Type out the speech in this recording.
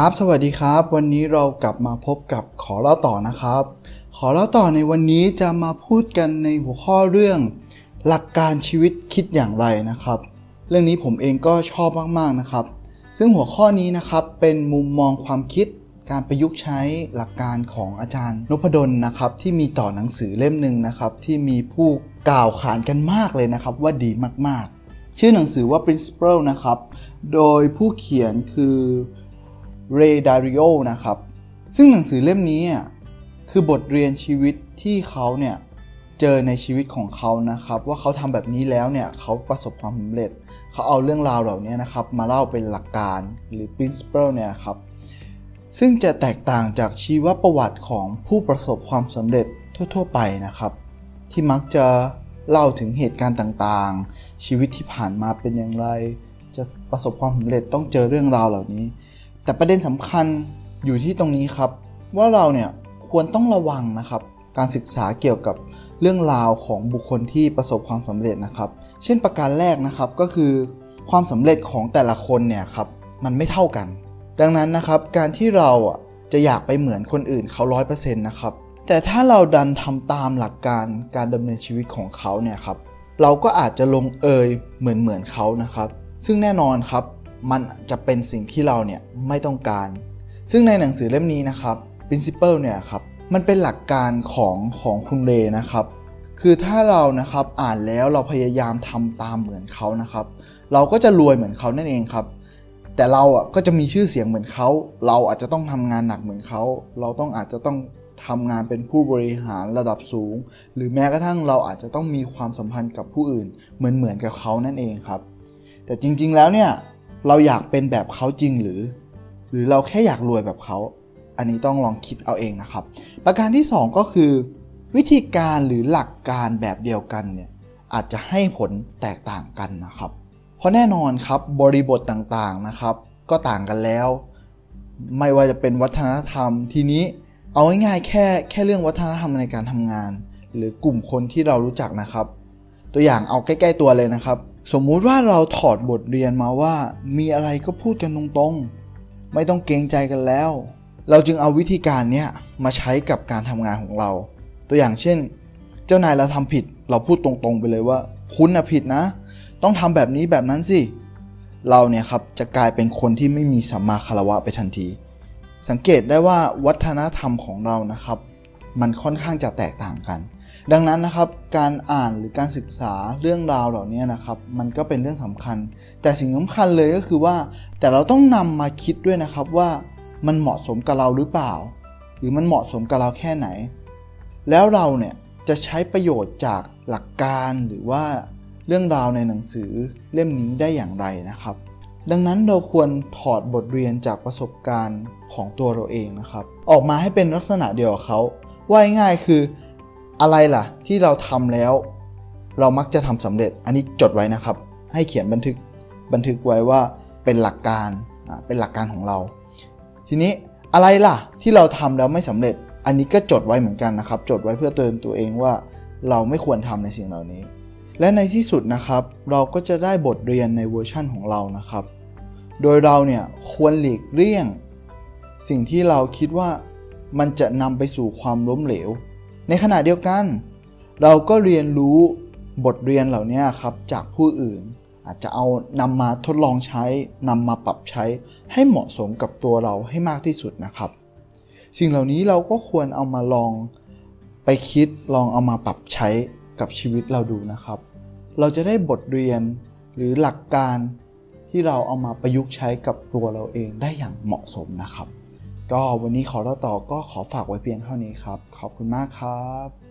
ครับ สวัสดีครับ วันนี้เรากลับมาพบกับขอเล่าต่อนะครับ ขอเล่าต่อในวันนี้จะมาพูดกันในหัวข้อเรื่อง หลักการชีวิตคิดอย่างไรนะครับ เรื่องนี้ผมเองก็ชอบมากๆนะครับ ซึ่งหัวข้อนี้นะครับเป็นมุมมองความคิดการประยุกต์ใช้หลักการของอาจารย์นพดลนะครับ ที่มีต่อหนังสือเล่มหนึ่งนะครับ ที่มีผู้กล่าวขานกันมากเลยนะครับ ว่าดีมากๆ ชื่อหนังสือว่า principle นะครับ โดยผู้เขียนคือ เรดาริโอนะครับ ซึ่งหนังสือเล่มนี้คือบทเรียนชีวิตที่เขาเนี่ยเจอในชีวิตของเขานะครับ ว่าเขาทำแบบนี้แล้วเนี่ยเขาประสบความสำเร็จ เขาเอาเรื่องราวเหล่านี้นะครับ มาเล่าเป็นหลักการหรือ principle เนี่ยครับซึ่งจะแตกต่างจากชีวประวัติของผู้ประสบความสำเร็จทั่ว ๆ ไปนะครับ ที่มักจะเล่าถึงเหตุการณ์ต่างๆ ชีวิตที่ผ่านมาเป็นอย่างไร จะประสบความสำเร็จต้องเจอเรื่องราวเหล่านี้ แต่ประเด็นสำคัญอยู่ที่ตรงนี้ครับ ว่าเราเนี่ยควรต้องระวังนะครับ การศึกษาเกี่ยวกับเรื่องราวของบุคคลที่ประสบความสำเร็จนะครับ เช่นประการแรกนะครับก็คือความสำเร็จของแต่ละคนเนี่ยครับมันไม่เท่ากัน ดังนั้นนะครับการที่เราอะจะอยากไปเหมือนคนอื่นเขาร้อยเปอร์เซ็นต์นะครับแต่ถ้าเราดันทำตามหลักการการดำเนินชีวิตของเขาเนี่ยครับเราก็อาจจะลงเอยเหมือนเหมือนเขานะครับ ซึ่งแน่นอนครับ มันจะเป็นสิ่งที่เราเนี่ยไม่ต้องการ ซึ่งในหนังสือเล่มนี้นะครับ principle เนี่ยครับมันเป็นหลักการของของคุณเรนะครับ คือถ้าเรานะครับอ่านแล้วเราพยายามทำตามเหมือนเขานะครับ เราก็จะรวยเหมือนเขานั่นเองครับ แต่เราอะก็จะมีชื่อเสียงเหมือนเขา เราอาจจะต้องทำงานหนักเหมือนเขา เราต้องอาจจะต้องทำงานเป็นผู้บริหารระดับสูง หรือแม้กระทั่งเราอาจจะต้องมีความสัมพันธ์กับผู้อื่น เหมือนเหมือนกับเขานั่นเองครับ แต่จริงๆแล้วเนี่ย เราอยากเป็นแบบเขาจริงหรือ หรือเราแค่อยากรวยแบบเขา อันนี้ต้องลองคิดเอาเองนะครับ ประการที่ 2 ก็คือ วิธีการหรือหลักการแบบเดียวกันเนี่ยอาจจะให้ผลแตกต่างกันนะครับ เพราะแน่นอนครับบริบทต่างๆนะครับ ก็ต่างกันแล้ว ไม่ว่าจะเป็นวัฒนธรรมทีนี้เอาง่ายๆแค่แค่เรื่องวัฒนธรรมในการทำงาน หรือกลุ่มคนที่เรารู้จักนะครับ ตัวอย่างเอาใกล้ ๆ ตัวเลยนะครับ สมมุติว่าเราถอดบทเรียนมาว่า มีอะไรก็พูดกันตรงๆ ไม่ต้องเกรงใจกันแล้ว เราจึงเอาวิธีการเนี้ยมาใช้กับการทำงานของเรา ตัวอย่างเช่น เจ้านายเราทำผิด เราพูดตรงๆ ไปเลยว่า คุณนะผิดนะ ต้องทำแบบนี้แบบนั้นสิ เราเนี่ยครับจะกลายเป็นคนที่ไม่มีสัมมาคารวะไปทันที สังเกตได้ว่าวัฒนธรรมของเรานะครับ มันค่อนข้างจะแตกต่างกัน ดังนั้นนะครับการอ่านหรือการศึกษาเรื่องราวเหล่านี้นะครับมันก็เป็นเรื่องสำคัญ แต่สิ่งสำคัญเลยก็คือว่า แต่เราต้องนำมาคิดด้วยนะครับว่ามันเหมาะสมกับเราหรือเปล่า หรือมันเหมาะสมกับเราแค่ไหน แล้วเราเนี่ยจะใช้ประโยชน์จากหลักการหรือว่าเรื่องราวในหนังสือเล่มนี้ได้อย่างไรนะครับ ดังนั้นเราควรถอดบทเรียนจากประสบการณ์ของตัวเราเองนะครับ ออกมาให้เป็นลักษณะเดียวกับเขาว่าง่ายคือ อะไรล่ะ ที่เราทำแล้ว เรามักจะทำสำเร็จ อันนี้จดไว้นะครับ ให้เขียนบันทึกบันทึกไว้ว่าเป็นหลักการเป็นหลักการของเรา ทีนี้อะไรล่ะ ที่เราทำแล้วไม่สำเร็จ อันนี้ก็จดไว้เหมือนกันนะครับ จดไว้เพื่อเตือนตัวเองว่า เราไม่ควรทำในสิ่งเหล่านี้ และในที่สุดนะครับ เราก็จะได้บทเรียนในเวอร์ชั่นของเรานะครับ โดยเราเนี่ยควรหลีกเลี่ยง สิ่งที่เราคิดว่ามันจะนำไปสู่ความล้มเหลว ในขณะเดียวกัน เราก็เรียนรู้บทเรียนเหล่านี้ครับจากผู้อื่น อาจจะเอานำมาทดลองใช้นำมาปรับใช้ให้เหมาะสมกับตัวเราให้มากที่สุดนะครับ สิ่งเหล่านี้เราก็ควรเอามาลองไปคิดลองเอามาปรับใช้กับชีวิตเราดูนะครับ เราจะได้บทเรียนหรือหลักการที่เราเอามาประยุกต์ใช้กับตัวเราเองได้อย่างเหมาะสมนะครับ ก็วันนี้ขอเล่าต่อก็ขอฝากไว้เพียงเท่านี้ครับ ขอบคุณมากครับ